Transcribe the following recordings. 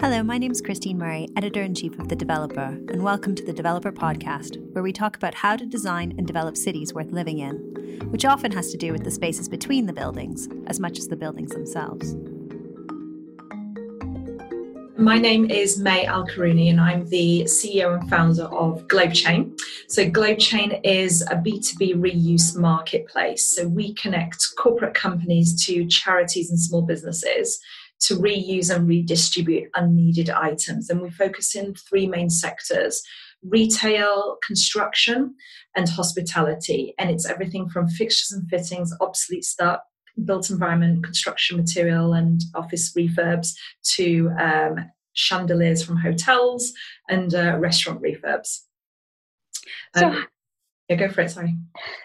Hello, my name is Christine Murray, editor in chief of The Developer, and welcome to the Developer Podcast, where we talk about how to design and develop cities worth living in, which often has to do with the spaces between the buildings as much as the buildings themselves. My name is May Al-Karooni, and I'm the CEO and founder of GlobeChain. So, GlobeChain is a B2B reuse marketplace. So, we connect corporate companies to charities and small businesses to reuse and redistribute unneeded items. And we focus in three main sectors retail, construction, and hospitality. And it's everything from fixtures and fittings, obsolete stuff, built environment, construction material, and office refurbs to um, chandeliers from hotels and uh, restaurant refurbs. So, um, yeah, go for it. Sorry.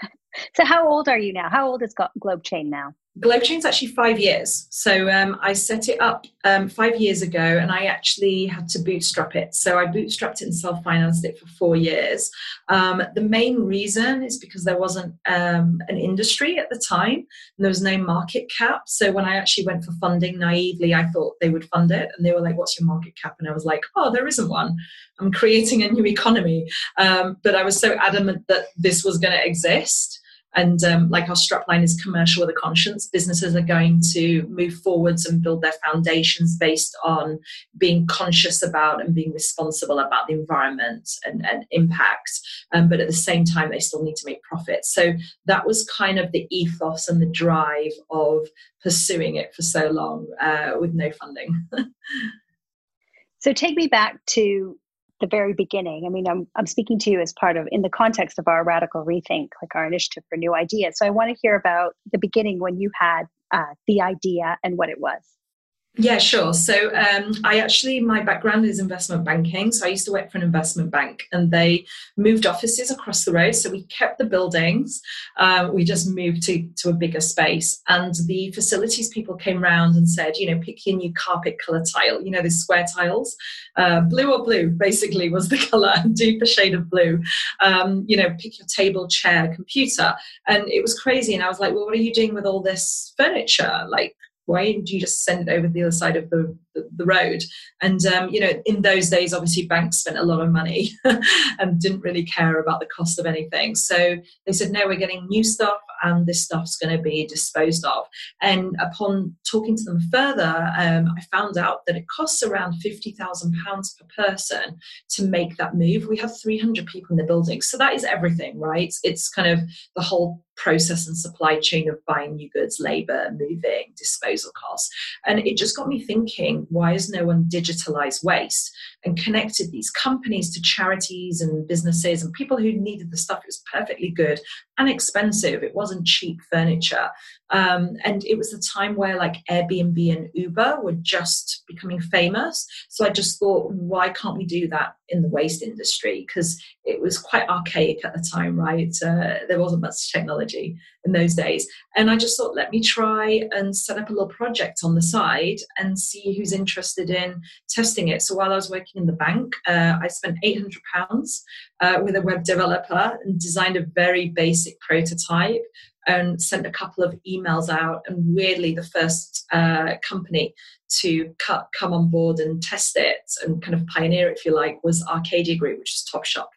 So, how old are you now? How old is Globe Chain now? GlobeChain's actually five years. So um, I set it up um, five years ago and I actually had to bootstrap it. So I bootstrapped it and self financed it for four years. Um, the main reason is because there wasn't um, an industry at the time and there was no market cap. So when I actually went for funding naively, I thought they would fund it. And they were like, What's your market cap? And I was like, Oh, there isn't one. I'm creating a new economy. Um, but I was so adamant that this was going to exist and um, like our strapline is commercial with a conscience, businesses are going to move forwards and build their foundations based on being conscious about and being responsible about the environment and, and impact. Um, but at the same time, they still need to make profit. So that was kind of the ethos and the drive of pursuing it for so long uh, with no funding. so take me back to the very beginning. I mean, I'm, I'm speaking to you as part of, in the context of our radical rethink, like our initiative for new ideas. So I want to hear about the beginning when you had uh, the idea and what it was. Yeah, sure. So um, I actually, my background is investment banking. So I used to work for an investment bank and they moved offices across the road. So we kept the buildings. Uh, we just moved to, to a bigger space. And the facilities people came round and said, you know, pick your new carpet color tile, you know, the square tiles. Uh, blue or blue, basically, was the color, deeper shade of blue. Um, you know, pick your table, chair, computer. And it was crazy. And I was like, well, what are you doing with all this furniture? Like, why didn't you just send it over the other side of the, the, road? And, um, you know, in those days, obviously banks spent a lot of money and didn't really care about the cost of anything. So they said, no, we're getting new stuff and this stuff's going to be disposed of. And upon talking to them further, um, I found out that it costs around £50,000 per person to make that move. We have 300 people in the building. So that is everything, right? It's kind of the whole process and supply chain of buying new goods, labor, moving, disposal costs. And it just got me thinking why has no one digitalized waste and connected these companies to charities and businesses and people who needed the stuff? It was perfectly good and expensive. It wasn't cheap furniture. Um, and it was a time where like Airbnb and Uber were just becoming famous. So I just thought, why can't we do that in the waste industry? Because it was quite archaic at the time, right? Uh, there wasn't much technology in those days. And I just thought, let me try and set up a little project on the side and see who's interested in testing it. So while I was working in the bank, uh, I spent £800 uh, with a web developer and designed a very basic prototype and sent a couple of emails out. And weirdly, the first uh, company to cut, come on board and test it and kind of pioneer it, if you like, was Arcadia Group, which is Topshop.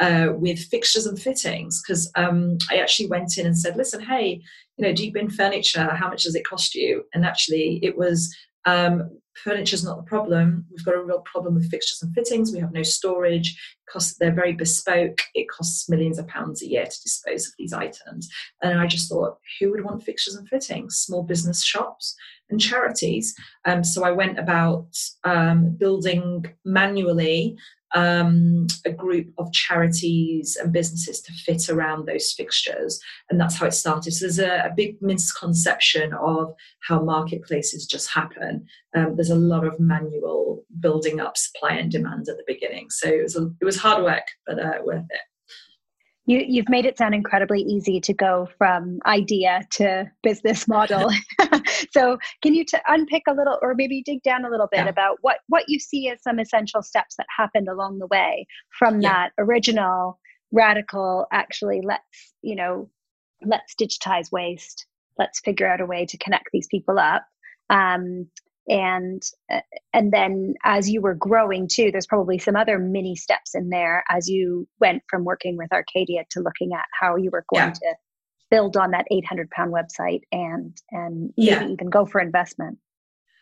Uh, with fixtures and fittings because um, I actually went in and said, "Listen, hey, you know, do you bin furniture? How much does it cost you?" And actually, it was um, furniture is not the problem. We've got a real problem with fixtures and fittings. We have no storage. Cost, they're very bespoke. It costs millions of pounds a year to dispose of these items. And I just thought, who would want fixtures and fittings? Small business shops and charities. Um, so I went about um, building manually um, a group of charities and businesses to fit around those fixtures. And that's how it started. So there's a, a big misconception of how marketplaces just happen. Um, there's a lot of manual building up supply and demand at the beginning. So it was, a, it was hard work, but uh, worth it. You, you've made it sound incredibly easy to go from idea to business model. so, can you t- unpick a little, or maybe dig down a little bit yeah. about what what you see as some essential steps that happened along the way from yeah. that original radical? Actually, let's you know, let's digitize waste. Let's figure out a way to connect these people up. Um, and uh, and then as you were growing too there's probably some other mini steps in there as you went from working with arcadia to looking at how you were going yeah. to build on that 800 pound website and and yeah. maybe even go for investment.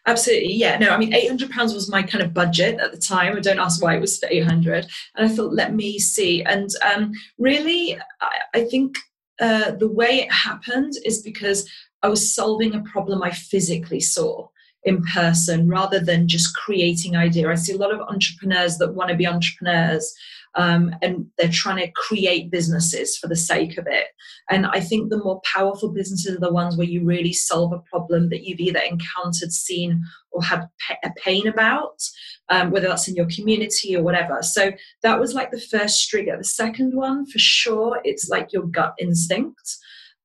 Absolutely yeah. No i mean 800 pounds was my kind of budget at the time. I don't ask why it was for 800 and i thought let me see. And um, really I, I think uh, the way it happened is because i was solving a problem i physically saw in person rather than just creating idea. I see a lot of entrepreneurs that want to be entrepreneurs um, and they're trying to create businesses for the sake of it. And I think the more powerful businesses are the ones where you really solve a problem that you've either encountered, seen, or had a pain about, um, whether that's in your community or whatever. So that was like the first trigger. The second one, for sure, it's like your gut instinct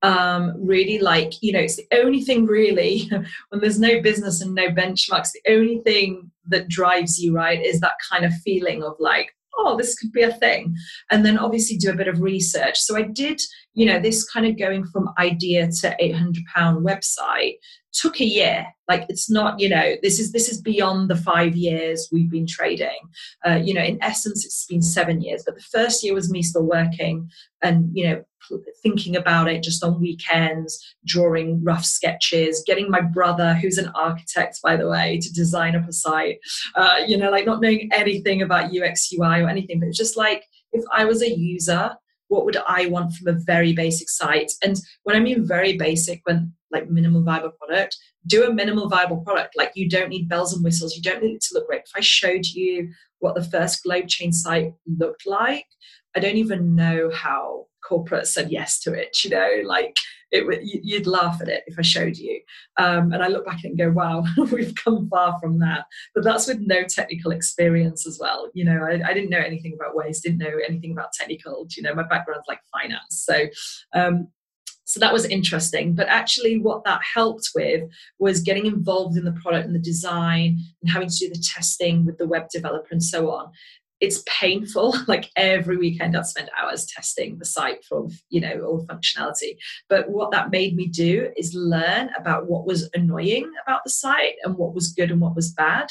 um, really like you know it's the only thing really when there's no business and no benchmarks the only thing that drives you right is that kind of feeling of like oh this could be a thing. And then obviously do a bit of research. So i did you know this kind of going from idea to 800 pound website took a year. Like it's not you know this is this is beyond the five years we've been trading. Uh, you know in essence it's been seven years but the first year was me still working and you know thinking about it just on weekends drawing rough sketches getting my brother who's an architect by the way to design up a site. Uh, you know like not knowing anything about ux ui or anything but it's just like if i was a user what would I want from a very basic site? And when I mean very basic, when like minimal viable product, do a minimal viable product. Like you don't need bells and whistles. You don't need it to look great. If I showed you what the first Globe Chain site looked like, I don't even know how corporate said yes to it. You know, like it you'd laugh at it if I showed you. Um, and I look back and go, wow, we've come far from that. But that's with no technical experience as well. You know, I, I didn't know anything about waste, didn't know anything about technical. You know, my background's like finance, so. Um, so that was interesting. But actually, what that helped with was getting involved in the product and the design and having to do the testing with the web developer and so on it's painful. Like every weekend i'd spend hours testing the site for you know all functionality. But what that made me do is learn about what was annoying about the site and what was good and what was bad.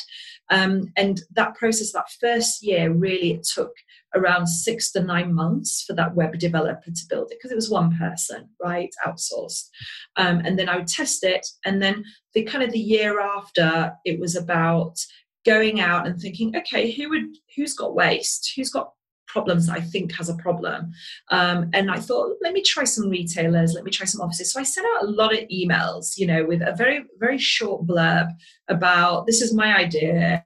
Um, and that process that first year really it took around six to nine months for that web developer to build it because it was one person right outsourced. Um, and then i would test it and then the kind of the year after it was about going out and thinking, okay, who would who's got waste? Who's got problems I think has a problem. Um, and I thought, let me try some retailers, let me try some offices. So I sent out a lot of emails, you know, with a very, very short blurb about this is my idea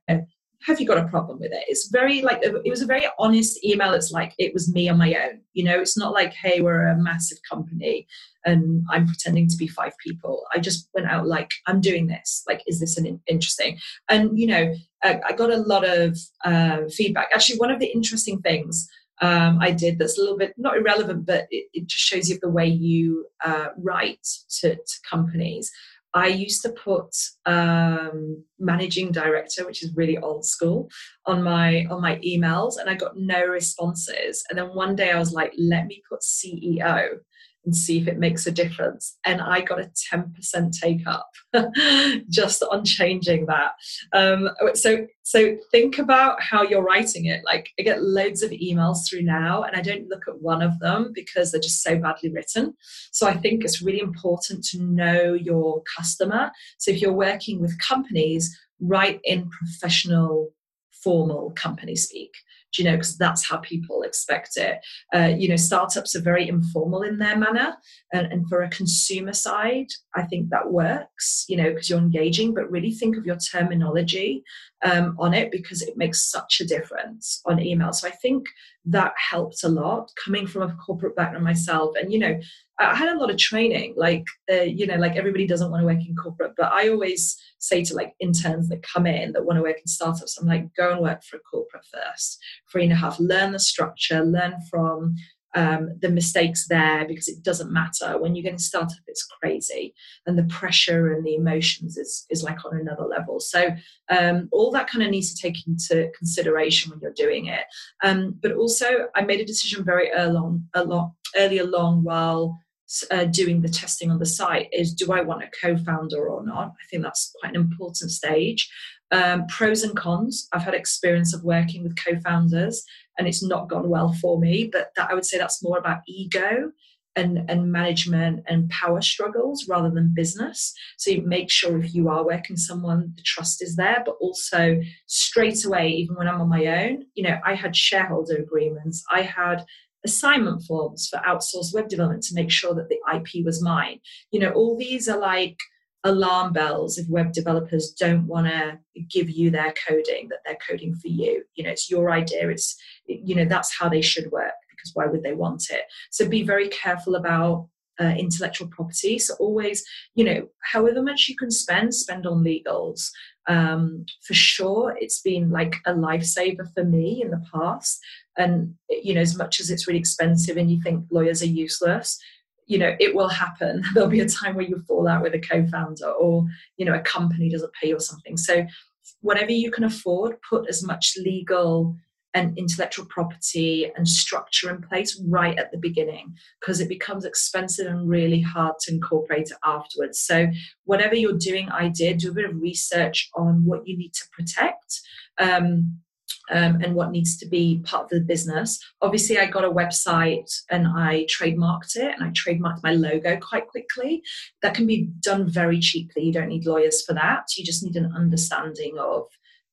have you got a problem with it? It's very like it was a very honest email. It's like it was me on my own. You know, it's not like hey, we're a massive company and I'm pretending to be five people. I just went out like I'm doing this. Like, is this an interesting? And you know, I, I got a lot of uh, feedback. Actually, one of the interesting things um, I did that's a little bit not irrelevant, but it, it just shows you the way you uh, write to, to companies. I used to put um, managing director, which is really old school, on my on my emails, and I got no responses. And then one day I was like, "Let me put CEO," and see if it makes a difference. And I got a 10% take up just on changing that. Um, so, so think about how you're writing it. Like I get loads of emails through now and I don't look at one of them because they're just so badly written. So I think it's really important to know your customer. So if you're working with companies, write in professional formal company speak you know, because that's how people expect it. Uh, you know, startups are very informal in their manner. And, and for a consumer side, I think that works, you know, because you're engaging, but really think of your terminology um, on it because it makes such a difference on email. So I think that helped a lot coming from a corporate background myself. And, you know, I had a lot of training, like, uh, you know, like everybody doesn't want to work in corporate, but I always say to like interns that come in that want to work in startups, I'm like, go and work for a corporate first, three and a half, learn the structure, learn from um, the mistakes there because it doesn't matter. When you get a startup, it's crazy, and the pressure and the emotions is is like on another level. So um, all that kind of needs to take into consideration when you're doing it. Um, but also, I made a decision very early on, a lot early along while uh, doing the testing on the site is do I want a co founder or not? I think that's quite an important stage. Um, pros and cons. I've had experience of working with co founders and it's not gone well for me, but that, I would say that's more about ego and, and management and power struggles rather than business. So you make sure if you are working with someone, the trust is there, but also straight away, even when I'm on my own, you know, I had shareholder agreements, I had assignment forms for outsourced web development to make sure that the IP was mine. You know, all these are like alarm bells if web developers don't want to give you their coding that they're coding for you you know it's your idea it's you know that's how they should work because why would they want it? So be very careful about uh, intellectual property. So always, you know, however much you can spend, spend on legals. Um, for sure, it's been like a lifesaver for me in the past. And you know, as much as it's really expensive, and you think lawyers are useless, you know, it will happen. There'll be a time where you fall out with a co-founder, or you know, a company doesn't pay you or something. So, whatever you can afford, put as much legal and intellectual property and structure in place right at the beginning because it becomes expensive and really hard to incorporate it afterwards. So, whatever you're doing, I did do a bit of research on what you need to protect. Um, um, and what needs to be part of the business. Obviously, I got a website and I trademarked it and I trademarked my logo quite quickly. That can be done very cheaply. You don't need lawyers for that. You just need an understanding of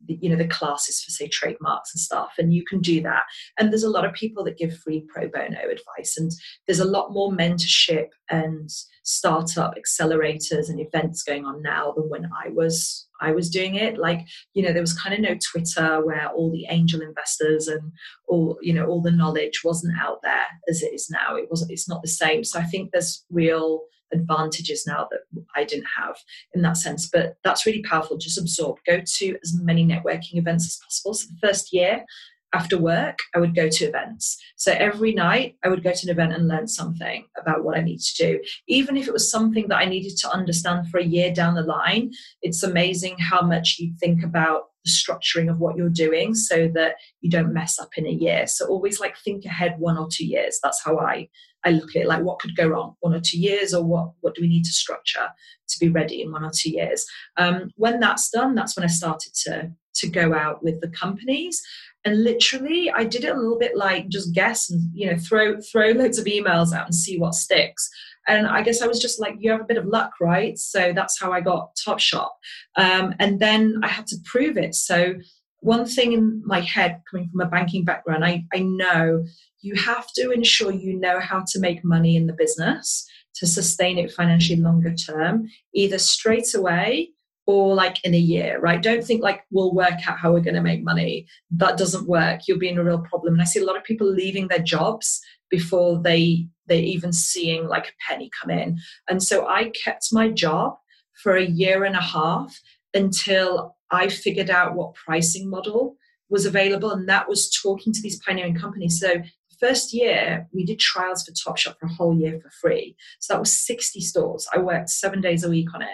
the, you know the classes for say trademarks and stuff and you can do that. And there's a lot of people that give free pro bono advice and there's a lot more mentorship and startup accelerators and events going on now than when i was i was doing it. Like you know there was kind of no twitter where all the angel investors and all you know all the knowledge wasn't out there as it is now. It wasn't it's not the same. So i think there's real advantages now that I didn't have in that sense. But that's really powerful. Just absorb. Go to as many networking events as possible. So the first year after work, I would go to events. So every night I would go to an event and learn something about what I need to do. Even if it was something that I needed to understand for a year down the line, it's amazing how much you think about the structuring of what you're doing so that you don't mess up in a year. So always like think ahead one or two years. That's how I I look at like what could go wrong one or two years, or what what do we need to structure to be ready in one or two years. Um, when that's done, that's when I started to to go out with the companies. And literally, I did it a little bit like just guess and you know throw throw loads of emails out and see what sticks. And I guess I was just like, you have a bit of luck, right? So that's how I got Top Shop. Um, and then I had to prove it. So one thing in my head coming from a banking background I, I know you have to ensure you know how to make money in the business to sustain it financially longer term either straight away or like in a year right? Don't think like we'll work out how we're going to make money. That doesn't work. You'll be in a real problem. And i see a lot of people leaving their jobs before they they're even seeing like a penny come in. And so i kept my job for a year and a half until I figured out what pricing model was available, and that was talking to these pioneering companies. So first year we did trials for Topshop for a whole year for free. So that was 60 stores. I worked seven days a week on it.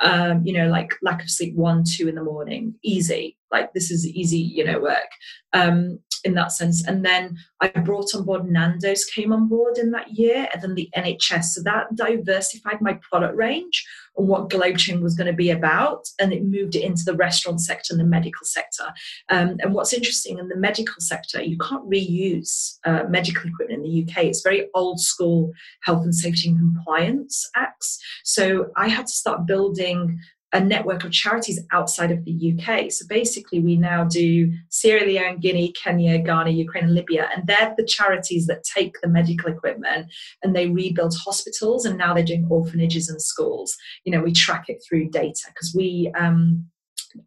Um, you know, like lack of sleep, one, two in the morning, easy. Like this is easy, you know, work. Um, in that sense. And then I brought on board Nando's came on board in that year, and then the NHS. So that diversified my product range and what GlobeChain was going to be about, and it moved it into the restaurant sector and the medical sector. Um, and what's interesting in the medical sector, you can't reuse uh, medical equipment in the UK. It's very old school health and safety and compliance acts. So I had to start building a network of charities outside of the UK. So basically, we now do Sierra Leone, Guinea, Kenya, Ghana, Ukraine, and Libya. And they're the charities that take the medical equipment and they rebuild hospitals. And now they're doing orphanages and schools. You know, we track it through data because we, um,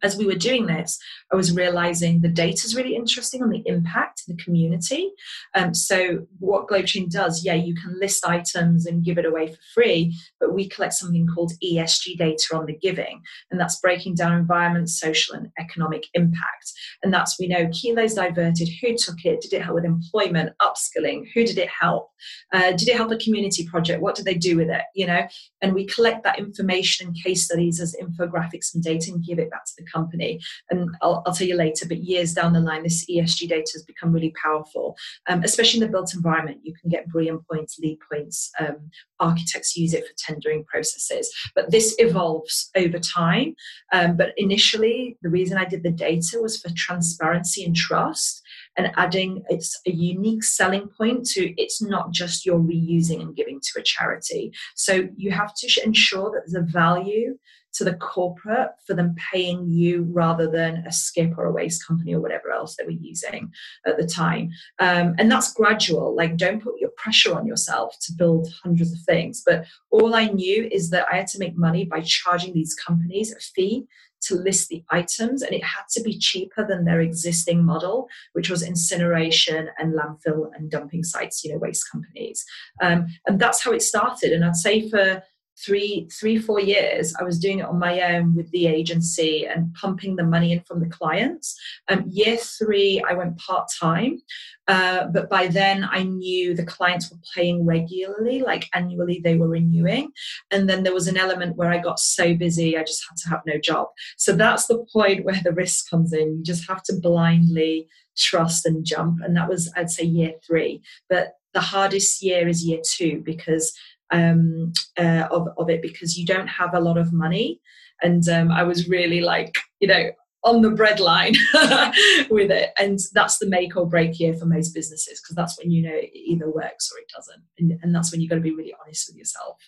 as we were doing this, I was realizing the data is really interesting on the impact in the community. Um, so, what GlobeChain does, yeah, you can list items and give it away for free, but we collect something called ESG data on the giving, and that's breaking down environment, social, and economic impact. And that's we know kilos diverted, who took it, did it help with employment, upskilling, who did it help, uh, did it help a community project, what did they do with it, you know? And we collect that information and case studies as infographics and data and give it back to the company. And I'll, I'll, tell you later, but years down the line, this ESG data has become really powerful, um, especially in the built environment. You can get brilliant points, LEED points. Um, architects use it for tendering processes, but this evolves over time. Um, but initially, the reason I did the data was for transparency and trust and adding it's a unique selling point to it's not just you're reusing and giving to a charity. So you have to ensure that there's a value to the corporate for them paying you rather than a skip or a waste company or whatever else they were using at the time. Um, and that's gradual. Like, don't put your pressure on yourself to build hundreds of things. But all I knew is that I had to make money by charging these companies a fee to list the items and it had to be cheaper than their existing model which was incineration and landfill and dumping sites you know waste companies. Um, and that's how it started. And i'd say for three three four years i was doing it on my own with the agency and pumping the money in from the clients. Um, year three i went part-time uh, but by then i knew the clients were paying regularly like annually they were renewing. And then there was an element where i got so busy i just had to have no job. So that's the point where the risk comes in. You just have to blindly trust and jump. And that was i'd say year three. But the hardest year is year two because um, uh, of, of it because you don't have a lot of money. And um, I was really like, you know, on the breadline with it. And that's the make or break year for most businesses because that's when you know it either works or it doesn't. And, and that's when you've got to be really honest with yourself.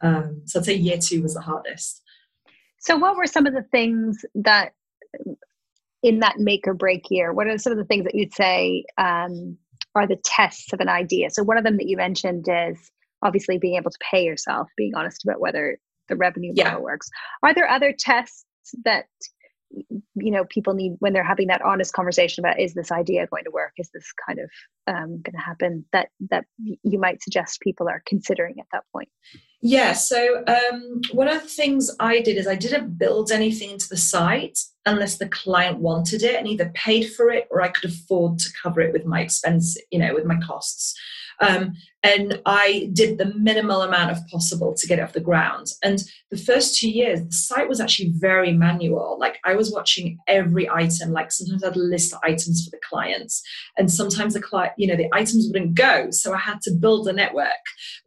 Um, so I'd say year two was the hardest. So, what were some of the things that in that make or break year, what are some of the things that you'd say um, are the tests of an idea? So, one of them that you mentioned is obviously being able to pay yourself, being honest about whether the revenue model works. Are there other tests that you know people need when they're having that honest conversation about is this idea going to work? Is this kind of um, going to happen? That that you might suggest people are considering at that point. Yeah so um, one of the things i did is i didn't build anything into the site unless the client wanted it and either paid for it or i could afford to cover it with my expense you know with my costs um, and I did the minimal amount of possible to get it off the ground. And the first two years, the site was actually very manual. Like I was watching every item. Like sometimes I'd list items for the clients, and sometimes the client, you know, the items wouldn't go, so I had to build a network.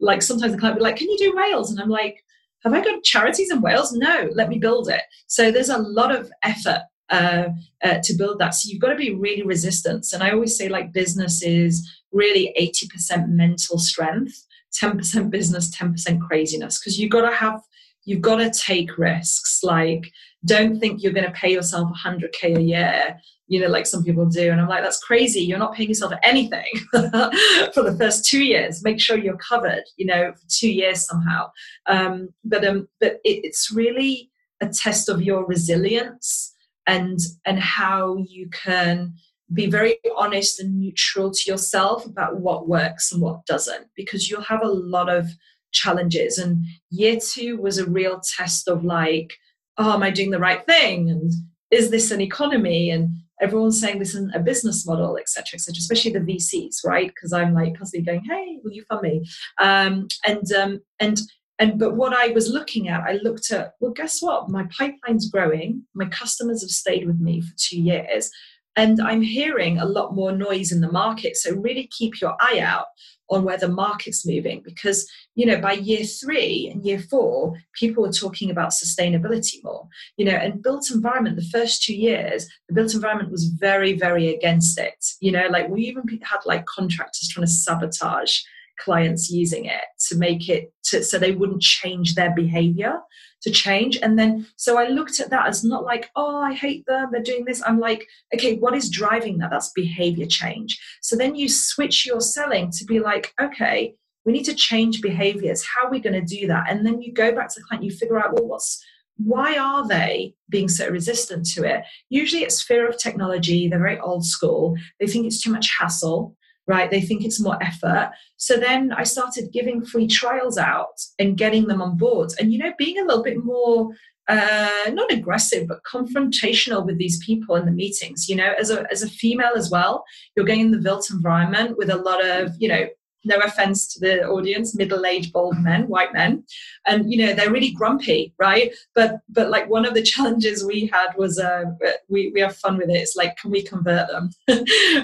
Like sometimes the client would be like, "Can you do Wales?" And I'm like, "Have I got charities in Wales? No, let me build it." So there's a lot of effort uh, uh, to build that. So you've got to be really resistant. And I always say, like, business is really 80% mental strength, 10% business, 10% craziness, because you've got to have, you've got to take risks. Like, don't think you're going to pay yourself 100K a year, you know, like some people do. And I'm like, that's crazy. You're not paying yourself anything for the first two years. Make sure you're covered, you know, for two years somehow. Um, but um, but it, it's really a test of your resilience and and how you can be very honest and neutral to yourself about what works and what doesn't because you'll have a lot of challenges. And year two was a real test of like oh am i doing the right thing? And is this an economy? And everyone's saying this isn't a business model etc etc especially the vcs right? Because i'm like constantly going hey will you fund me? Um, and um, and and but what I was looking at, I looked at, well, guess what? My pipeline's growing. My customers have stayed with me for two years. And I'm hearing a lot more noise in the market. So really keep your eye out on where the market's moving because you know by year three and year four people were talking about sustainability more you know and built environment the first two years the built environment was very very against it you know like we even had like contractors trying to sabotage clients using it to make it to, so they wouldn't change their behavior to change. And then so i looked at that as not like oh i hate them they're doing this. I'm like okay what is driving that? That's behavior change. So then you switch your selling to be like okay we need to change behaviors. How are we going to do that? And then you go back to the client you figure out well what's why are they being so resistant to it? Usually it's fear of technology they're very old school they think it's too much hassle right? They think it's more effort. So then I started giving free trials out and getting them on board. And, you know, being a little bit more, uh, not aggressive, but confrontational with these people in the meetings. You know, as a, as a female as well, you're getting in the built environment with a lot of, you know, no offense to the audience, middle-aged bald men, white men, and you know they're really grumpy, right? But but like one of the challenges we had was uh, we we have fun with it. It's like can we convert them,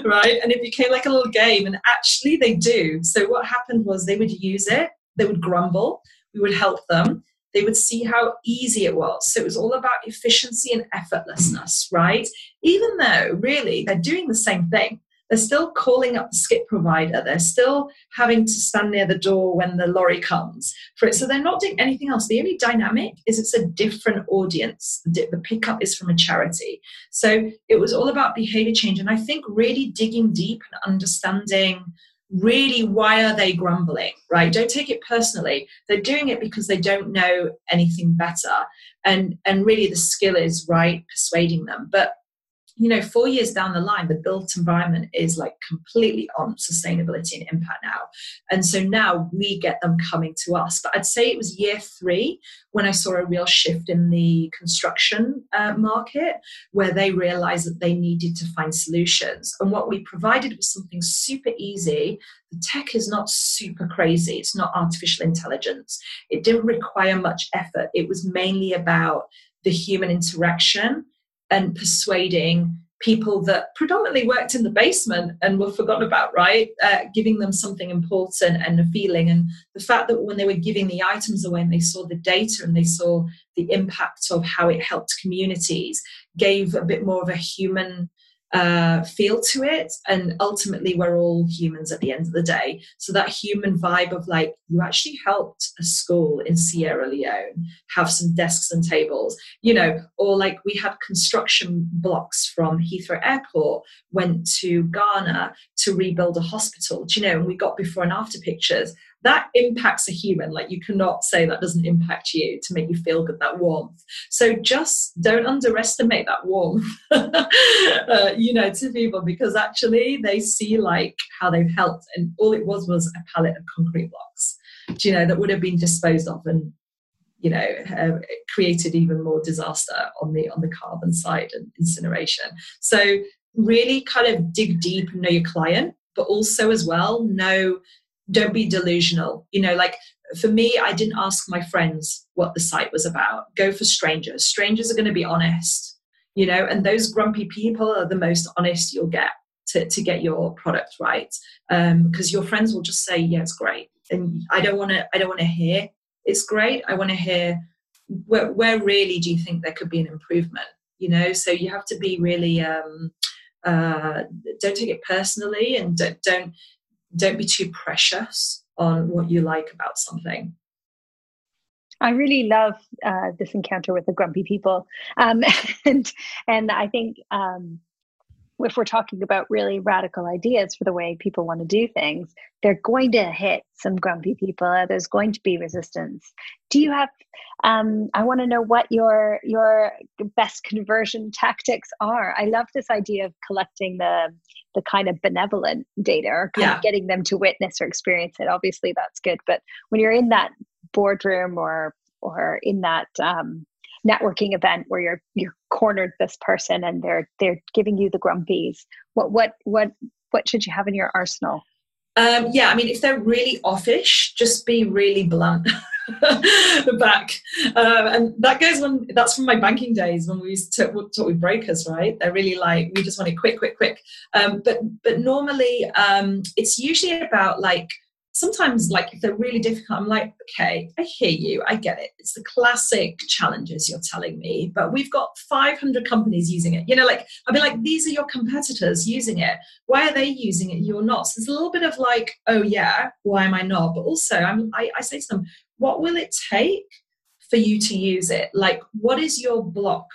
right? And it became like a little game, and actually they do. So what happened was they would use it, they would grumble, we would help them. They would see how easy it was. So it was all about efficiency and effortlessness, right? Even though really they're doing the same thing they're still calling up the skip provider. They're still having to stand near the door when the lorry comes for it. So they're not doing anything else. The only dynamic is it's a different audience. The pickup is from a charity. So it was all about behavior change. And I think really digging deep and understanding really why are they grumbling right don't take it personally they're doing it because they don't know anything better and and really the skill is right persuading them but you know, four years down the line, the built environment is like completely on sustainability and impact now. And so now we get them coming to us. But I'd say it was year three when I saw a real shift in the construction uh, market where they realized that they needed to find solutions. And what we provided was something super easy. The tech is not super crazy, it's not artificial intelligence. It didn't require much effort. It was mainly about the human interaction and persuading people that predominantly worked in the basement and were forgotten about, right? Uh, giving them something important and a feeling. And the fact that when they were giving the items away and they saw the data and they saw the impact of how it helped communities gave a bit more of a human uh, feel to it. And ultimately, we're all humans at the end of the day. So that human vibe of like, you actually helped a school in Sierra Leone have some desks and tables, you know, or like we had construction blocks from Heathrow Airport, went to Ghana to rebuild a hospital, do you know, and we got before and after pictures that impacts a human. Like you cannot say that doesn't impact you to make you feel good, that warmth. So just don't underestimate that warmth, uh, you know, to people because actually they see like how they've helped. And all it was was a pallet of concrete blocks, you know, that would have been disposed of and you know uh, created even more disaster on the on the carbon side and incineration so really kind of dig deep and know your client but also as well know don't be delusional. You know, like for me, I didn't ask my friends what the site was about. Go for strangers. Strangers are going to be honest, you know, and those grumpy people are the most honest you'll get to, to get your product right. Because um, your friends will just say, yeah, it's great. And I don't want to, I don't want to hear it's great. I want to hear where, where really do you think there could be an improvement? You know, so you have to be really, um, uh, don't take it personally and don't, don't don't be too precious on what you like about something. I really love uh, this encounter with the grumpy people, um, and and I think um, if we're talking about really radical ideas for the way people want to do things, they're going to hit some grumpy people. There's going to be resistance. Do you have? Um, I want to know what your your best conversion tactics are. I love this idea of collecting the the kind of benevolent data or kind yeah. of getting them to witness or experience it. Obviously, that's good. But when you're in that boardroom or or in that um, networking event where you're you're cornered this person and they're they're giving you the grumpies. What what what what should you have in your arsenal? Um, yeah i mean if they're really offish just be really blunt the back. Um, and that goes on that's from my banking days when we used to talk with brokers right? They're really like we just want it quick quick quick. Um, but but normally um, it's usually about like sometimes like if they're really difficult i'm like okay i hear you i get it. It's the classic challenges you're telling me but we've got 500 companies using it. You know like i'd be like these are your competitors using it. Why are they using it? You're not. So there's a little bit of like oh yeah why am i not? But also I'm, I, I say to them what will it take for you to use it? Like what is your block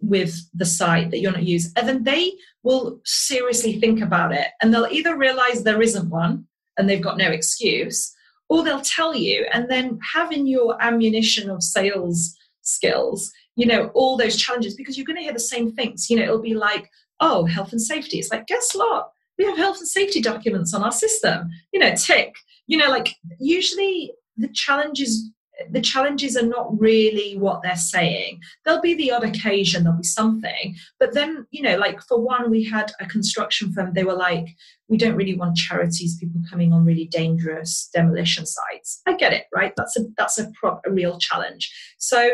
with the site that you're not using? And then they will seriously think about it and they'll either realize there isn't one and they've got no excuse, or they'll tell you, and then having your ammunition of sales skills, you know, all those challenges, because you're going to hear the same things. You know, it'll be like, oh, health and safety. It's like, guess what? We have health and safety documents on our system. You know, tick. You know, like usually the challenge is the challenges are not really what they're saying. There'll be the odd occasion, there'll be something. But then, you know, like for one, we had a construction firm, they were like, we don't really want charities, people coming on really dangerous demolition sites. I get it, right? That's a that's a, a real challenge. So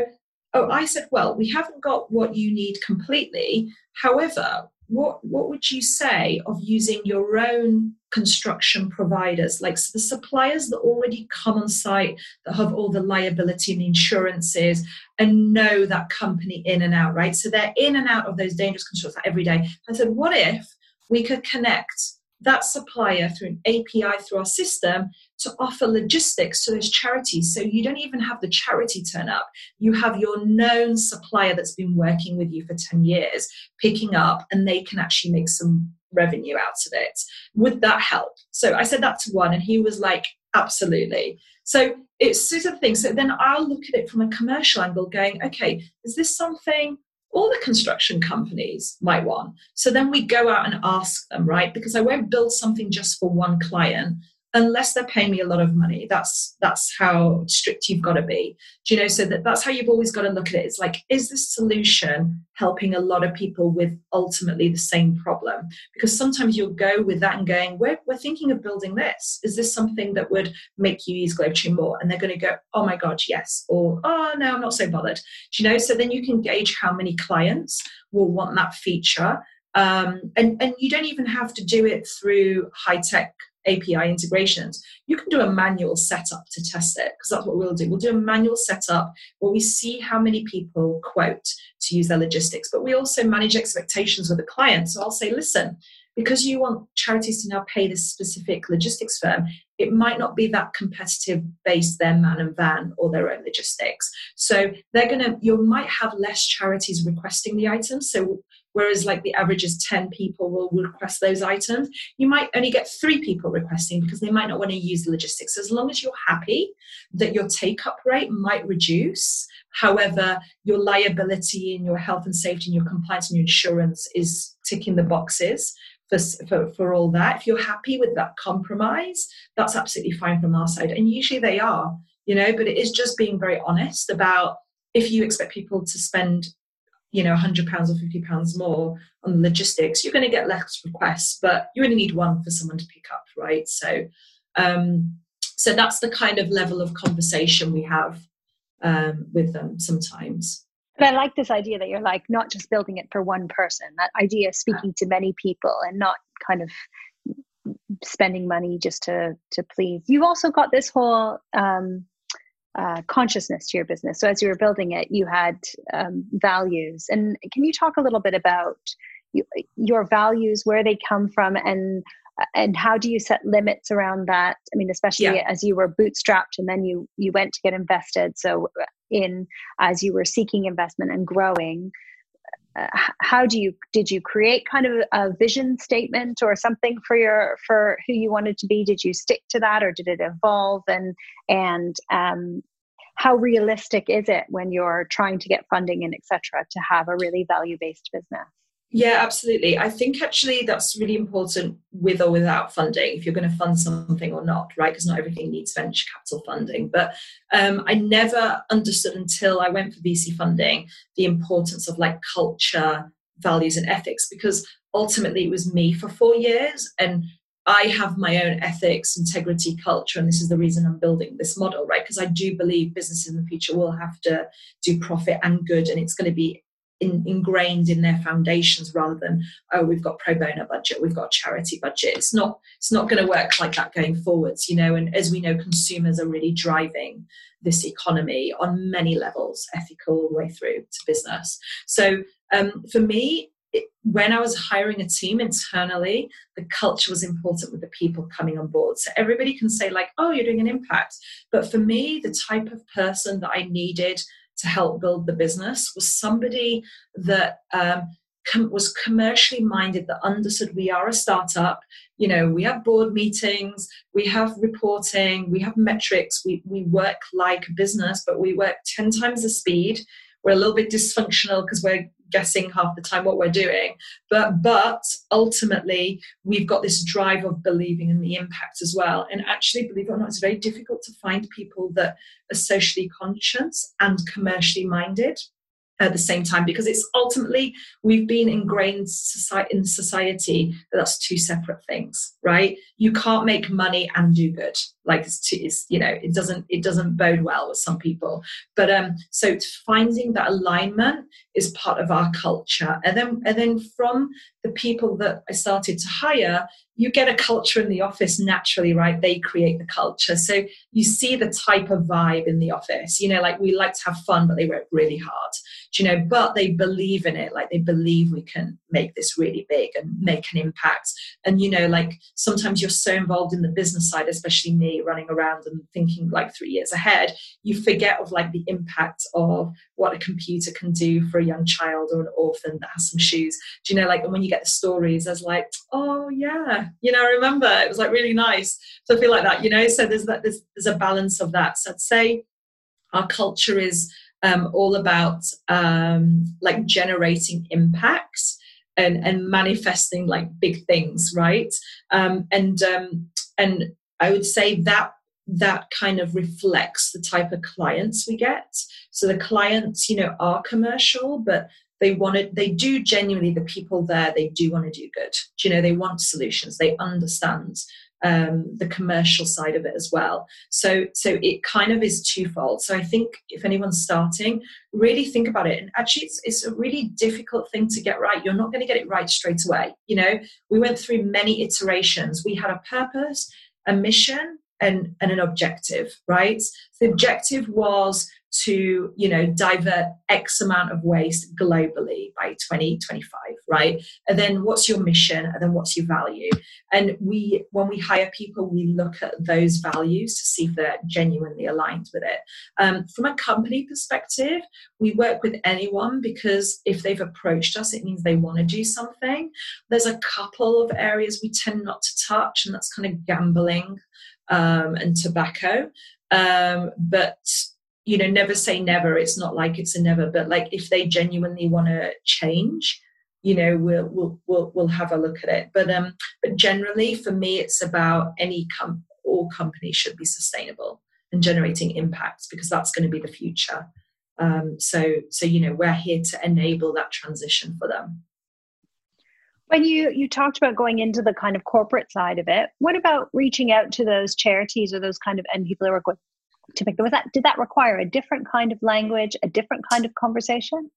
oh, I said, well, we haven't got what you need completely. However, what what would you say of using your own construction providers like the suppliers that already come on site that have all the liability and insurances and know that company in and out right so they're in and out of those dangerous constructions every day i said what if we could connect that supplier through an api through our system to offer logistics to those charities. So you don't even have the charity turn up. You have your known supplier that's been working with you for 10 years picking up, and they can actually make some revenue out of it. Would that help? So I said that to one, and he was like, absolutely. So it's sort of thing. So then I'll look at it from a commercial angle, going, okay, is this something all the construction companies might want. So then we go out and ask them, right? Because I won't build something just for one client unless they're paying me a lot of money that's that's how strict you've got to be. Do you know so that that's how you've always got to look at it. It's like is this solution helping a lot of people with ultimately the same problem? Because sometimes you'll go with that and going we're, we're thinking of building this. Is this something that would make you use GlobeChain more? And they're going to go oh my god yes or oh no i'm not so bothered. Do you know so then you can gauge how many clients will want that feature. Um, and, and you don't even have to do it through high tech API integrations, you can do a manual setup to test it because that's what we'll do. We'll do a manual setup where we see how many people quote to use their logistics, but we also manage expectations with the client. So I'll say, listen, because you want charities to now pay this specific logistics firm, it might not be that competitive based their man and van or their own logistics. So they're gonna you might have less charities requesting the items. So whereas like the average is 10 people will request those items. You might only get three people requesting because they might not want to use logistics. As long as you're happy that your take up rate might reduce however your liability and your health and safety and your compliance and your insurance is ticking the boxes for, for, for all that if you're happy with that compromise that's absolutely fine from our side. And usually they are you know but it is just being very honest about if you expect people to spend you know, £100 or £50 more on the logistics, you're going to get less requests, but you only need one for someone to pick up, right? So, um, so that's the kind of level of conversation we have um, with them sometimes. And I like this idea that you're like not just building it for one person. That idea of speaking to many people and not kind of spending money just to to please. You've also got this whole um, uh, consciousness to your business. So as you were building it, you had um, values. And can you talk a little bit about you, your values, where they come from, and and how do you set limits around that? I mean, especially yeah. as you were bootstrapped and then you you went to get invested. So in as you were seeking investment and growing. Uh, how do you did you create kind of a vision statement or something for your for who you wanted to be? Did you stick to that or did it evolve? And and um, how realistic is it when you're trying to get funding and etc to have a really value based business yeah, absolutely. I think actually that's really important with or without funding, if you're going to fund something or not, right? Because not everything needs venture capital funding. But um, I never understood until I went for VC funding the importance of like culture, values, and ethics, because ultimately it was me for four years. And I have my own ethics, integrity, culture, and this is the reason I'm building this model, right? Because I do believe businesses in the future will have to do profit and good, and it's going to be in, ingrained in their foundations rather than oh we've got pro bono budget we've got charity budget it's not it's not going to work like that going forwards you know and as we know consumers are really driving this economy on many levels ethical all the way through to business so um, for me it, when I was hiring a team internally, the culture was important with the people coming on board. So everybody can say, like, oh, you're doing an impact. But for me, the type of person that I needed to help build the business was somebody that um, com- was commercially minded that understood we are a startup. You know we have board meetings we have reporting we have metrics we, we work like a business but we work 10 times the speed. We're a little bit dysfunctional because we're guessing half the time what we're doing. But but ultimately, we've got this drive of believing in the impact as well. And actually, believe it or not, it's very difficult to find people that are socially conscious and commercially minded at the same time because it's ultimately we've been ingrained in society that that's two separate things right you can't make money and do good like it's, too, it's you know it doesn't it doesn't bode well with some people but um so finding that alignment is part of our culture and then and then from the people that i started to hire you get a culture in the office naturally, right? They create the culture. So you see the type of vibe in the office. You know, like we like to have fun, but they work really hard. You know, but they believe in it. Like they believe we can make this really big and make an impact. And you know, like sometimes you're so involved in the business side, especially me running around and thinking like three years ahead, you forget of like the impact of what a computer can do for a young child or an orphan that has some shoes. Do you know, like, and when you get the stories, there's like, oh yeah, you know, I remember it was like really nice. So I feel like that, you know. So there's that there's there's a balance of that. So I'd say our culture is um, all about um, like generating impacts and and manifesting like big things, right? Um, and um, and I would say that that kind of reflects the type of clients we get. So the clients, you know, are commercial, but they wanted they do genuinely the people there they do want to do good do you know they want solutions they understand um, the commercial side of it as well. So so it kind of is twofold. So i think if anyone's starting really think about it. And actually it's, it's a really difficult thing to get right. You're not going to get it right straight away you know? We went through many iterations. We had a purpose a mission and, and an objective right? The objective was to you know divert x amount of waste globally by 2025 right? And then what's your mission? And then what's your value? And we when we hire people we look at those values to see if they're genuinely aligned with it. Um, from a company perspective we work with anyone because if they've approached us it means they want to do something. There's a couple of areas we tend not to touch and that's kind of gambling um, and tobacco. Um, but you know never say never it's not like it's a never but like if they genuinely want to change you know we'll we'll we'll we'll have a look at it. But um but generally for me it's about any com all companies should be sustainable and generating impacts because that's going to be the future. Um so so you know we're here to enable that transition for them. When you you talked about going into the kind of corporate side of it what about reaching out to those charities or those kind of and people that work with pick was that did that require a different kind of language a different kind of conversation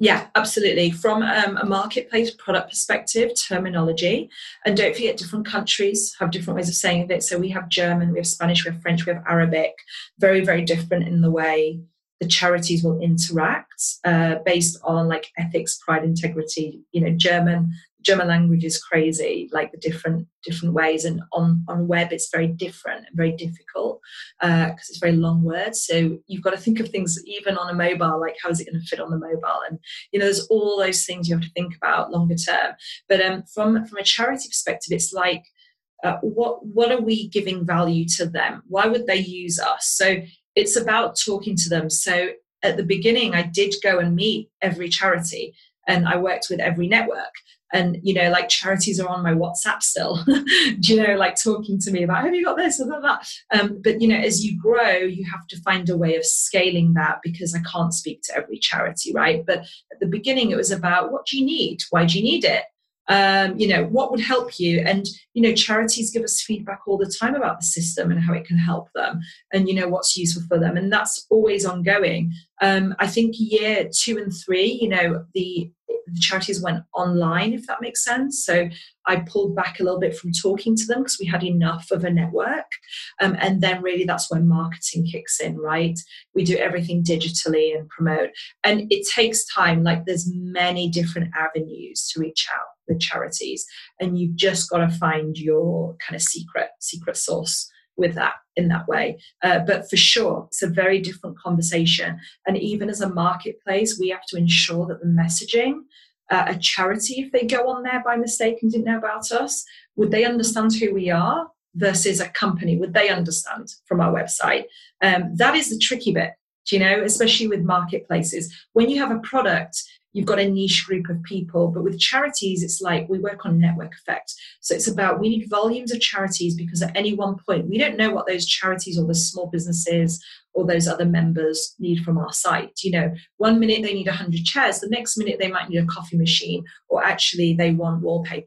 yeah, absolutely. From um, a marketplace product perspective, terminology, and don't forget, different countries have different ways of saying it. So we have German, we have Spanish, we have French, we have Arabic. Very, very different in the way the charities will interact uh, based on like ethics, pride, integrity. You know, German German language is crazy, like the different different ways, and on on web it's very different and very difficult because uh, it's very long words. So you've got to think of things even on a mobile, like how is it going to fit on the mobile, and you know there's all those things you have to think about longer term. But um, from from a charity perspective, it's like uh, what what are we giving value to them? Why would they use us? So it's about talking to them. So at the beginning, I did go and meet every charity and I worked with every network. And you know like charities are on my whatsapp still you know like talking to me about have you got this? Or that? Um, but you know as you grow you have to find a way of scaling that because i can't speak to every charity right? But at the beginning it was about what do you need? Why do you need it um, you know what would help you and you know charities give us feedback all the time about the system and how it can help them and you know what's useful for them and that's always ongoing um, i think year two and three you know the the charities went online, if that makes sense. So I pulled back a little bit from talking to them because we had enough of a network. Um, and then really that's when marketing kicks in, right? We do everything digitally and promote. And it takes time. Like there's many different avenues to reach out with charities. And you've just got to find your kind of secret, secret source with that in that way. Uh, but for sure, it's a very different conversation. And even as a marketplace, we have to ensure that the messaging, uh, a charity, if they go on there by mistake and didn't know about us, would they understand who we are versus a company? Would they understand from our website? Um, that is the tricky bit, you know, especially with marketplaces. When you have a product, you've got a niche group of people. But with charities, it's like we work on network effect. So it's about we need volumes of charities because at any one point, we don't know what those charities or the small businesses or those other members need from our site. You know, one minute they need 100 chairs, the next minute they might need a coffee machine, or actually they want wallpaper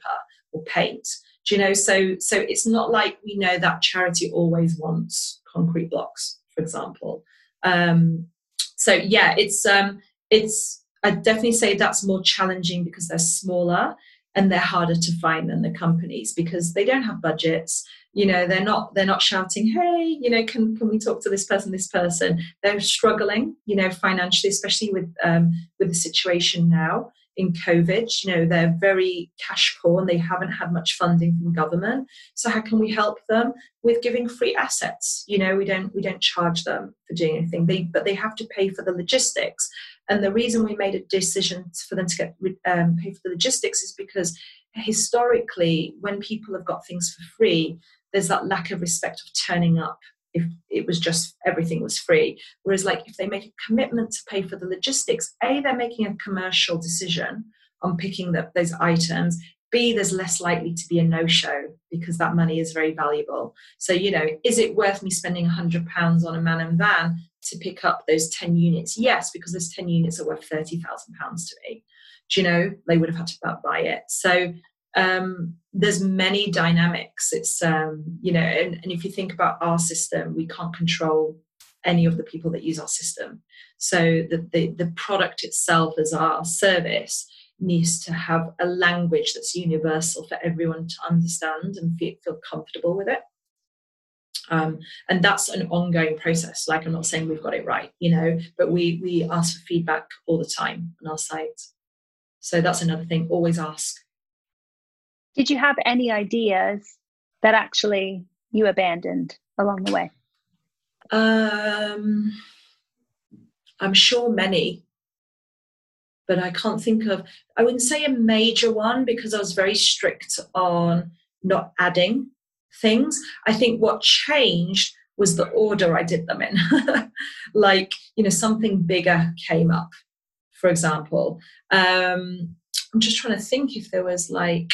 or paint. Do you know? So, so it's not like we know that charity always wants concrete blocks, for example. Um, so yeah, it's um, it's I definitely say that's more challenging because they're smaller and they're harder to find than the companies because they don't have budgets. You know they're not they're not shouting hey you know can can we talk to this person this person? They're struggling you know financially especially with um, with the situation now in covid you know they're very cash poor and they haven't had much funding from government. So how can we help them? With giving free assets. You know we don't we don't charge them for doing anything. They but they have to pay for the logistics. And the reason we made a decision for them to get um, pay for the logistics is because historically when people have got things for free there's that lack of respect of turning up if it was just everything was free. Whereas, like, if they make a commitment to pay for the logistics, A, they're making a commercial decision on picking the, those items. B, there's less likely to be a no show because that money is very valuable. So, you know, is it worth me spending £100 on a man and van to pick up those 10 units? Yes, because those 10 units are worth £30,000 to me. Do you know, they would have had to buy it. So, um, there's many dynamics. It's um, you know, and, and if you think about our system, we can't control any of the people that use our system. So the, the, the product itself as our service needs to have a language that's universal for everyone to understand and feel, feel comfortable with it. Um, and that's an ongoing process. Like I'm not saying we've got it right, you know, but we we ask for feedback all the time on our site. So that's another thing. Always ask did you have any ideas that actually you abandoned along the way? Um, I'm sure many, but I can't think of, I wouldn't say a major one because I was very strict on not adding things. I think what changed was the order I did them in. like, you know, something bigger came up, for example. Um, I'm just trying to think if there was like,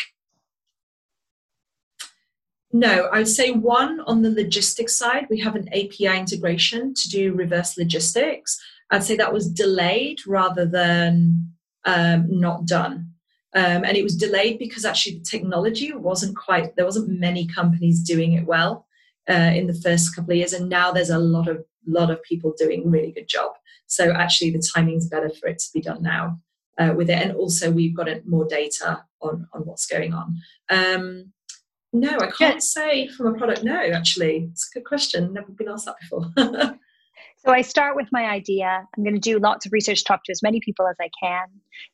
no, I would say one on the logistics side, we have an API integration to do reverse logistics. I'd say that was delayed rather than um, not done. Um, and it was delayed because actually the technology wasn't quite, there wasn't many companies doing it well uh, in the first couple of years. And now there's a lot of, lot of people doing a really good job. So actually the timing's better for it to be done now uh, with it. And also we've got more data on, on what's going on. Um, no, I can't say from a product. No, actually, it's a good question. Never been asked that before. so I start with my idea. I'm going to do lots of research, talk to as many people as I can.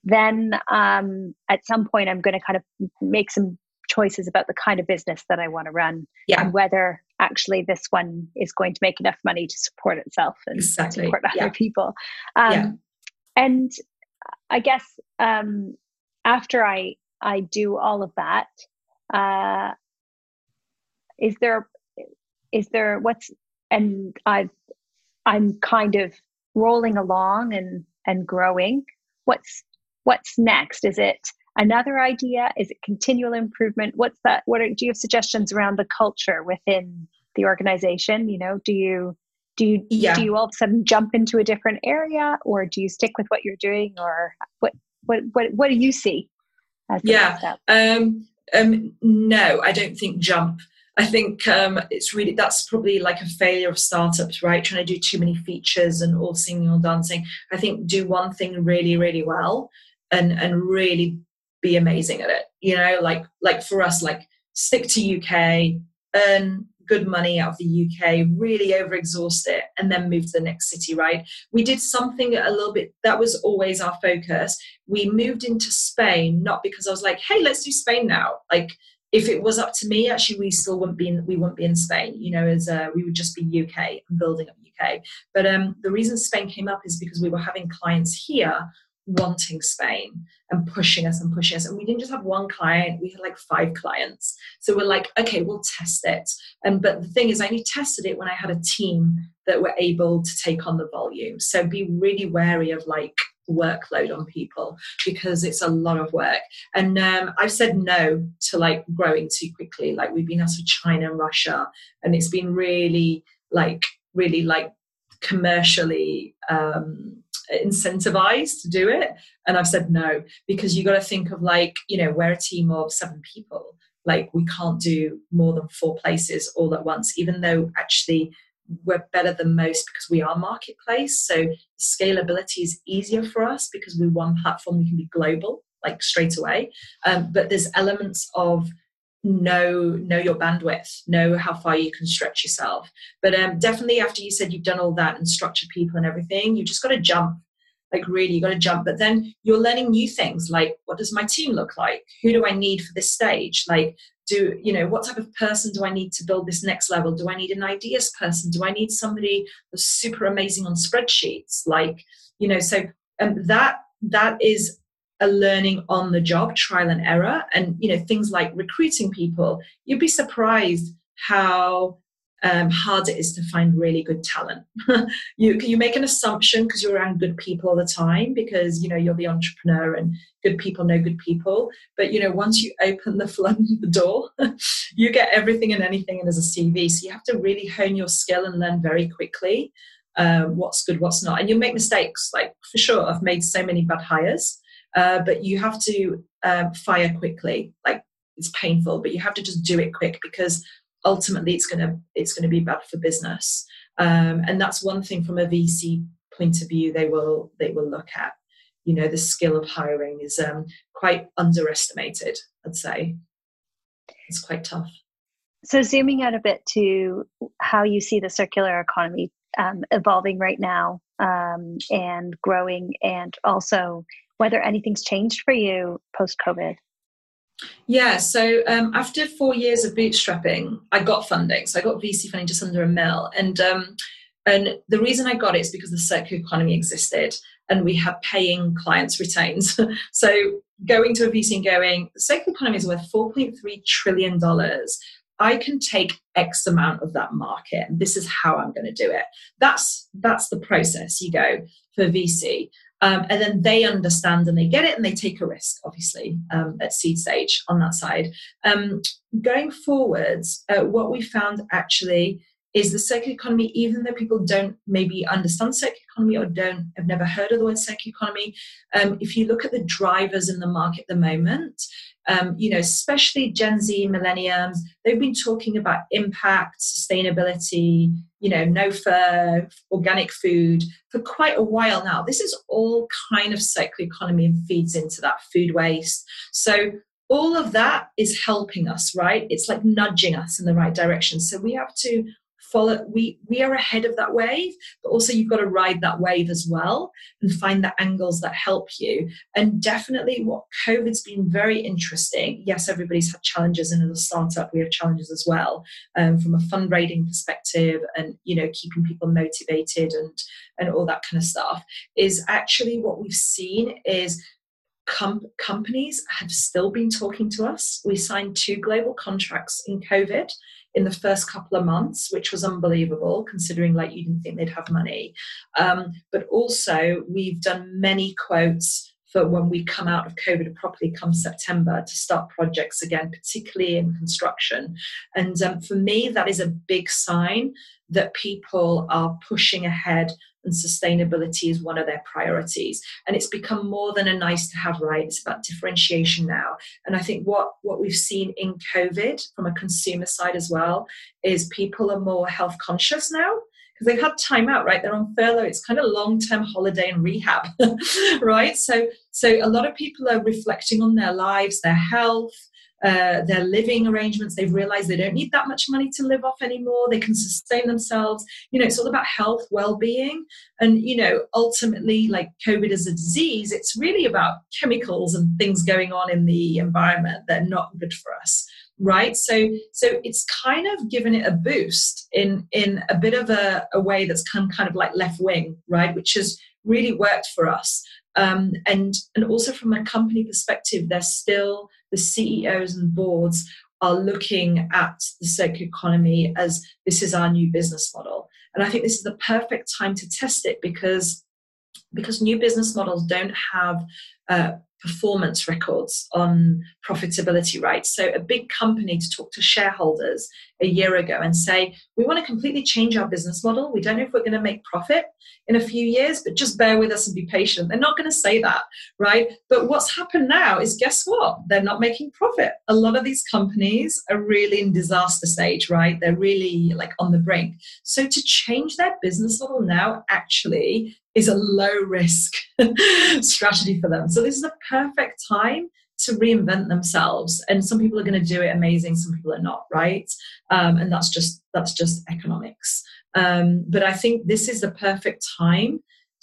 Then um, at some point, I'm going to kind of make some choices about the kind of business that I want to run yeah. and whether actually this one is going to make enough money to support itself and exactly. support other yeah. people. Um, yeah. And I guess um, after I I do all of that, uh, is there is there what's and i've i'm kind of rolling along and and growing. What's what's next? Is it another idea? Is it continual improvement? What's that what are, do you have suggestions around the culture within the organization? You know do you do you yeah. do you all of a sudden jump into a different area or do you stick with what you're doing or what what what, what do you see yeah. um um no i don't think jump I think um, it's really that's probably like a failure of startups, right? Trying to do too many features and all singing or dancing. I think do one thing really, really well, and and really be amazing at it. You know, like like for us, like stick to UK, earn good money out of the UK, really overexhaust it, and then move to the next city, right? We did something a little bit, that was always our focus. We moved into Spain, not because I was like, hey, let's do Spain now. Like, if it was up to me, actually, we still wouldn't be in, we wouldn't be in Spain. You know, as uh, we would just be UK and building up UK. But um, the reason Spain came up is because we were having clients here wanting Spain and pushing us and pushing us. And we didn't just have one client, we had like five clients. So we're like, okay, we'll test it. And but the thing is I only tested it when I had a team that were able to take on the volume. So be really wary of like workload on people because it's a lot of work. And um, I've said no to like growing too quickly. Like we've been out of China and Russia, and it's been really like really like commercially um, incentivized to do it. And I've said no because you got to think of like you know we're a team of seven people. Like we can't do more than four places all at once, even though actually we're better than most because we are marketplace. So scalability is easier for us because we're one platform, we can be global like straight away. Um, but there's elements of know know your bandwidth, know how far you can stretch yourself. But um, definitely after you said you've done all that and structured people and everything, you just got to jump. Like really, you got to jump. But then you're learning new things. Like, what does my team look like? Who do I need for this stage? Like, do you know what type of person do i need to build this next level do i need an ideas person do i need somebody that's super amazing on spreadsheets like you know so um, that that is a learning on the job trial and error and you know things like recruiting people you'd be surprised how um, hard it is to find really good talent. you you make an assumption because you're around good people all the time because you know you're the entrepreneur and good people know good people. But you know once you open the flood the door, you get everything and anything and as a CV. So you have to really hone your skill and learn very quickly um, what's good, what's not, and you'll make mistakes. Like for sure, I've made so many bad hires, uh, but you have to um, fire quickly. Like it's painful, but you have to just do it quick because ultimately it's going to it's to be bad for business. Um, and that's one thing from a vc point of view they will they will look at. You know the skill of hiring is um, quite underestimated i'd say. It's quite tough. So zooming out a bit to how you see the circular economy um, evolving right now um, and growing and also whether anything's changed for you post covid yeah, so um, after four years of bootstrapping, I got funding. So I got VC funding just under a mil, and um, and the reason I got it is because the circular economy existed, and we had paying clients retains. so going to a VC and going, the circular economy is worth four point three trillion dollars. I can take X amount of that market, and this is how I'm going to do it. That's that's the process. You go for VC. Um, and then they understand and they get it and they take a risk, obviously, um, at seed stage on that side. Um, going forwards, uh, what we found actually is the circular economy, even though people don't maybe understand circular economy or don't have never heard of the word circular economy, um, if you look at the drivers in the market at the moment, um, you know, especially Gen Z, millennials, they've been talking about impact, sustainability, you know, no fur, organic food for quite a while now. This is all kind of circular economy and feeds into that food waste. So all of that is helping us, right? It's like nudging us in the right direction. So we have to follow we we are ahead of that wave but also you've got to ride that wave as well and find the angles that help you and definitely what covid's been very interesting yes everybody's had challenges and as a startup we have challenges as well um, from a fundraising perspective and you know keeping people motivated and and all that kind of stuff is actually what we've seen is Com- companies have still been talking to us. We signed two global contracts in COVID in the first couple of months, which was unbelievable considering like you didn't think they'd have money. Um, but also, we've done many quotes for when we come out of COVID properly come September to start projects again, particularly in construction. And um, for me, that is a big sign that people are pushing ahead and sustainability is one of their priorities. And it's become more than a nice to have right? It's about differentiation now. And i think what what we've seen in covid from a consumer side as well is people are more health conscious now because they've had time out right? They're on furlough. It's kind of long-term holiday and rehab right? So so a lot of people are reflecting on their lives their health uh, their living arrangements. They've realized they don't need that much money to live off anymore. They can sustain themselves. You know, it's all about health, well being. And, you know, ultimately, like COVID is a disease, it's really about chemicals and things going on in the environment that are not good for us right so so it's kind of given it a boost in in a bit of a, a way that's kind, kind of like left wing right which has really worked for us um, and and also from a company perspective they're still the CEOs and boards are looking at the circular economy as this is our new business model. And I think this is the perfect time to test it because because new business models don't have uh, performance records on profitability, right? So, a big company to talk to shareholders a year ago and say, we want to completely change our business model. We don't know if we're going to make profit in a few years, but just bear with us and be patient. They're not going to say that, right? But what's happened now is guess what? They're not making profit. A lot of these companies are really in disaster stage, right? They're really like on the brink. So, to change their business model now actually is a low risk strategy for them. So this is a perfect time to reinvent themselves. And some people are going to do it amazing, some people are not, right? Um, and that's just that's just economics. Um, but I think this is the perfect time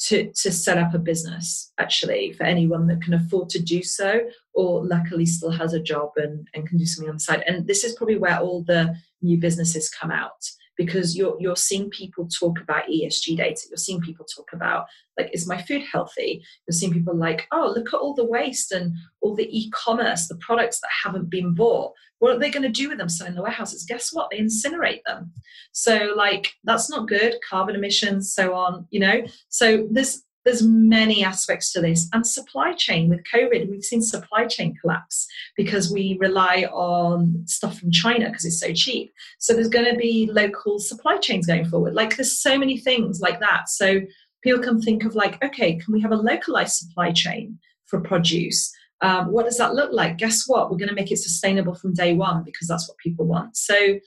to to set up a business actually for anyone that can afford to do so or luckily still has a job and, and can do something on the side. And this is probably where all the new businesses come out because you're you're seeing people talk about ESG data. You're seeing people talk about like, is my food healthy? You're seeing people like, oh, look at all the waste and all the e-commerce, the products that haven't been bought. What are they going to do with them? So in the warehouses, guess what? They incinerate them. So like that's not good. Carbon emissions, so on. You know. So there's there's many aspects to this. And supply chain with covid we've seen supply chain collapse because we rely on stuff from china because it's so cheap. So there's going to be local supply chains going forward. Like there's so many things like that. So people can think of like okay can we have a localized supply chain for produce? Um, what does that look like? Guess what? We're going to make it sustainable from day one because that's what people want. So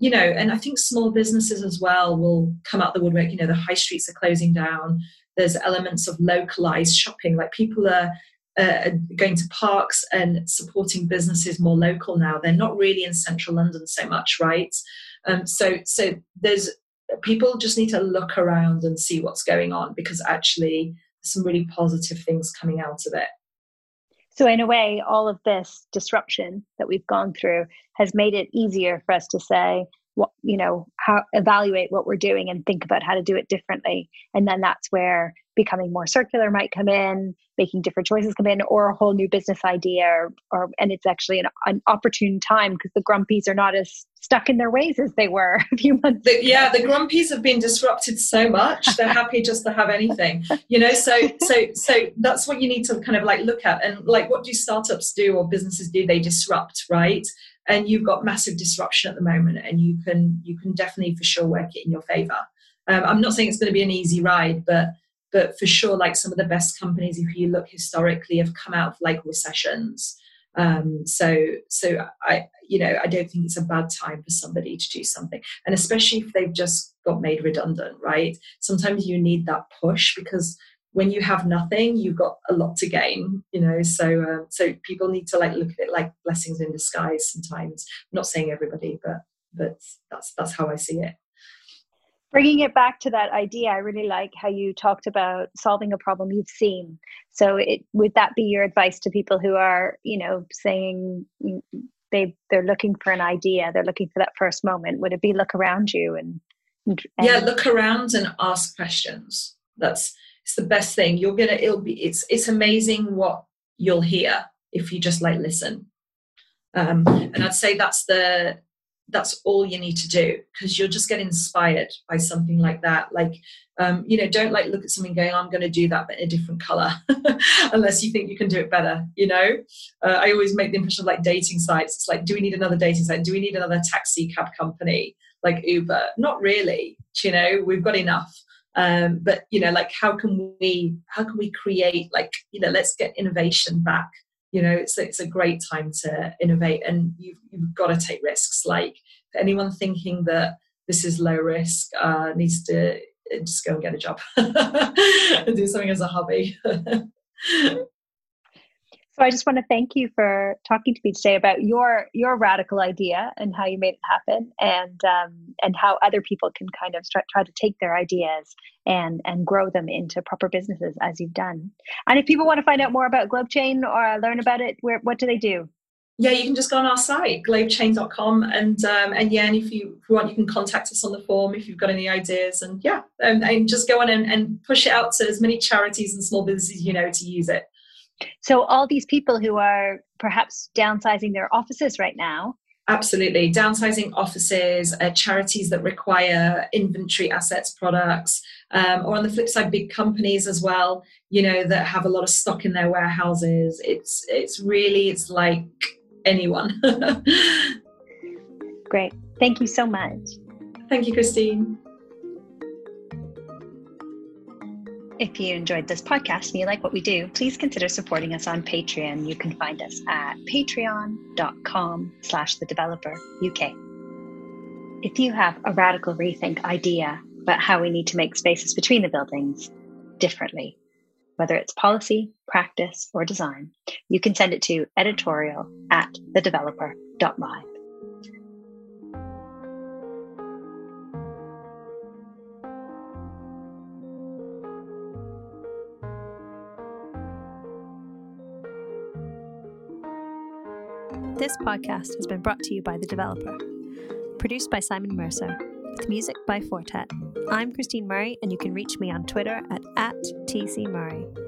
you know, and I think small businesses as well will come out the woodwork. You know, the high streets are closing down there's elements of localized shopping like people are uh, going to parks and supporting businesses more local now. They're not really in central london so much right? Um, so so there's people just need to look around and see what's going on because actually some really positive things coming out of it. So in a way all of this disruption that we've gone through has made it easier for us to say what you know how evaluate what we're doing and think about how to do it differently. And then that's where becoming more circular might come in making different choices come in or a whole new business idea or, or and it's actually an, an opportune time because the grumpies are not as stuck in their ways as they were a few months the, yeah the grumpies have been disrupted so much they're happy just to have anything you know? So so so that's what you need to kind of like look at. And like what do startups do or businesses do? They disrupt right and you've got massive disruption at the moment and you can you can definitely for sure work it in your favor. Um, i'm not saying it's going to be an easy ride but but for sure like some of the best companies if you look historically have come out of like recessions. Um, so so i you know i don't think it's a bad time for somebody to do something and especially if they've just got made redundant right? Sometimes you need that push because when you have nothing you've got a lot to gain you know? So uh, so people need to like look at it like blessings in disguise sometimes. I'm not saying everybody but but that's that's how i see it. Bringing it back to that idea i really like how you talked about solving a problem you've seen. So it would that be your advice to people who are you know saying they they're looking for an idea they're looking for that first moment? Would it be look around you and, and yeah look around and ask questions. That's it's the best thing. You're gonna it'll be it's it's amazing what you'll hear if you just like listen. Um, and i'd say that's the that's all you need to do because you'll just get inspired by something like that. Like um, you know don't like look at something going i'm going to do that but in a different color unless you think you can do it better you know? Uh, i always make the impression of like dating sites. It's like do we need another dating site? Do we need another taxi cab company? Like uber. Not really you know? We've got enough um, but you know like how can we how can we create like you know let's get innovation back. You know it's, it's a great time to innovate and you've, you've got to take risks. Like anyone thinking that this is low risk uh, needs to uh, just go and get a job and do something as a hobby So I just want to thank you for talking to me today about your your radical idea and how you made it happen, and um, and how other people can kind of start, try to take their ideas and and grow them into proper businesses as you've done. And if people want to find out more about Globechain or learn about it, where what do they do? yeah, you can just go on our site, globechain.com. And um, and yeah, and if you, want, you can contact us on the form if you've got any ideas. And yeah, and, and just go on and, and push it out to as many charities and small businesses you know to use it. So, all these people who are perhaps downsizing their offices right now, Absolutely. Downsizing offices, uh, charities that require inventory assets products, um, or on the flip side, big companies as well, you know, that have a lot of stock in their warehouses. It's, it's really, it's like anyone. Great. Thank you so much. Thank you, Christine. If you enjoyed this podcast and you like what we do, please consider supporting us on Patreon. You can find us at patreon.com slash the developer UK. If you have a radical rethink idea about how we need to make spaces between the buildings differently, whether it's policy, practice, or design, you can send it to editorial at thedeveloper.live. This podcast has been brought to you by The Developer. Produced by Simon Mercer, with music by Fortet. I'm Christine Murray, and you can reach me on Twitter at, at TCMurray.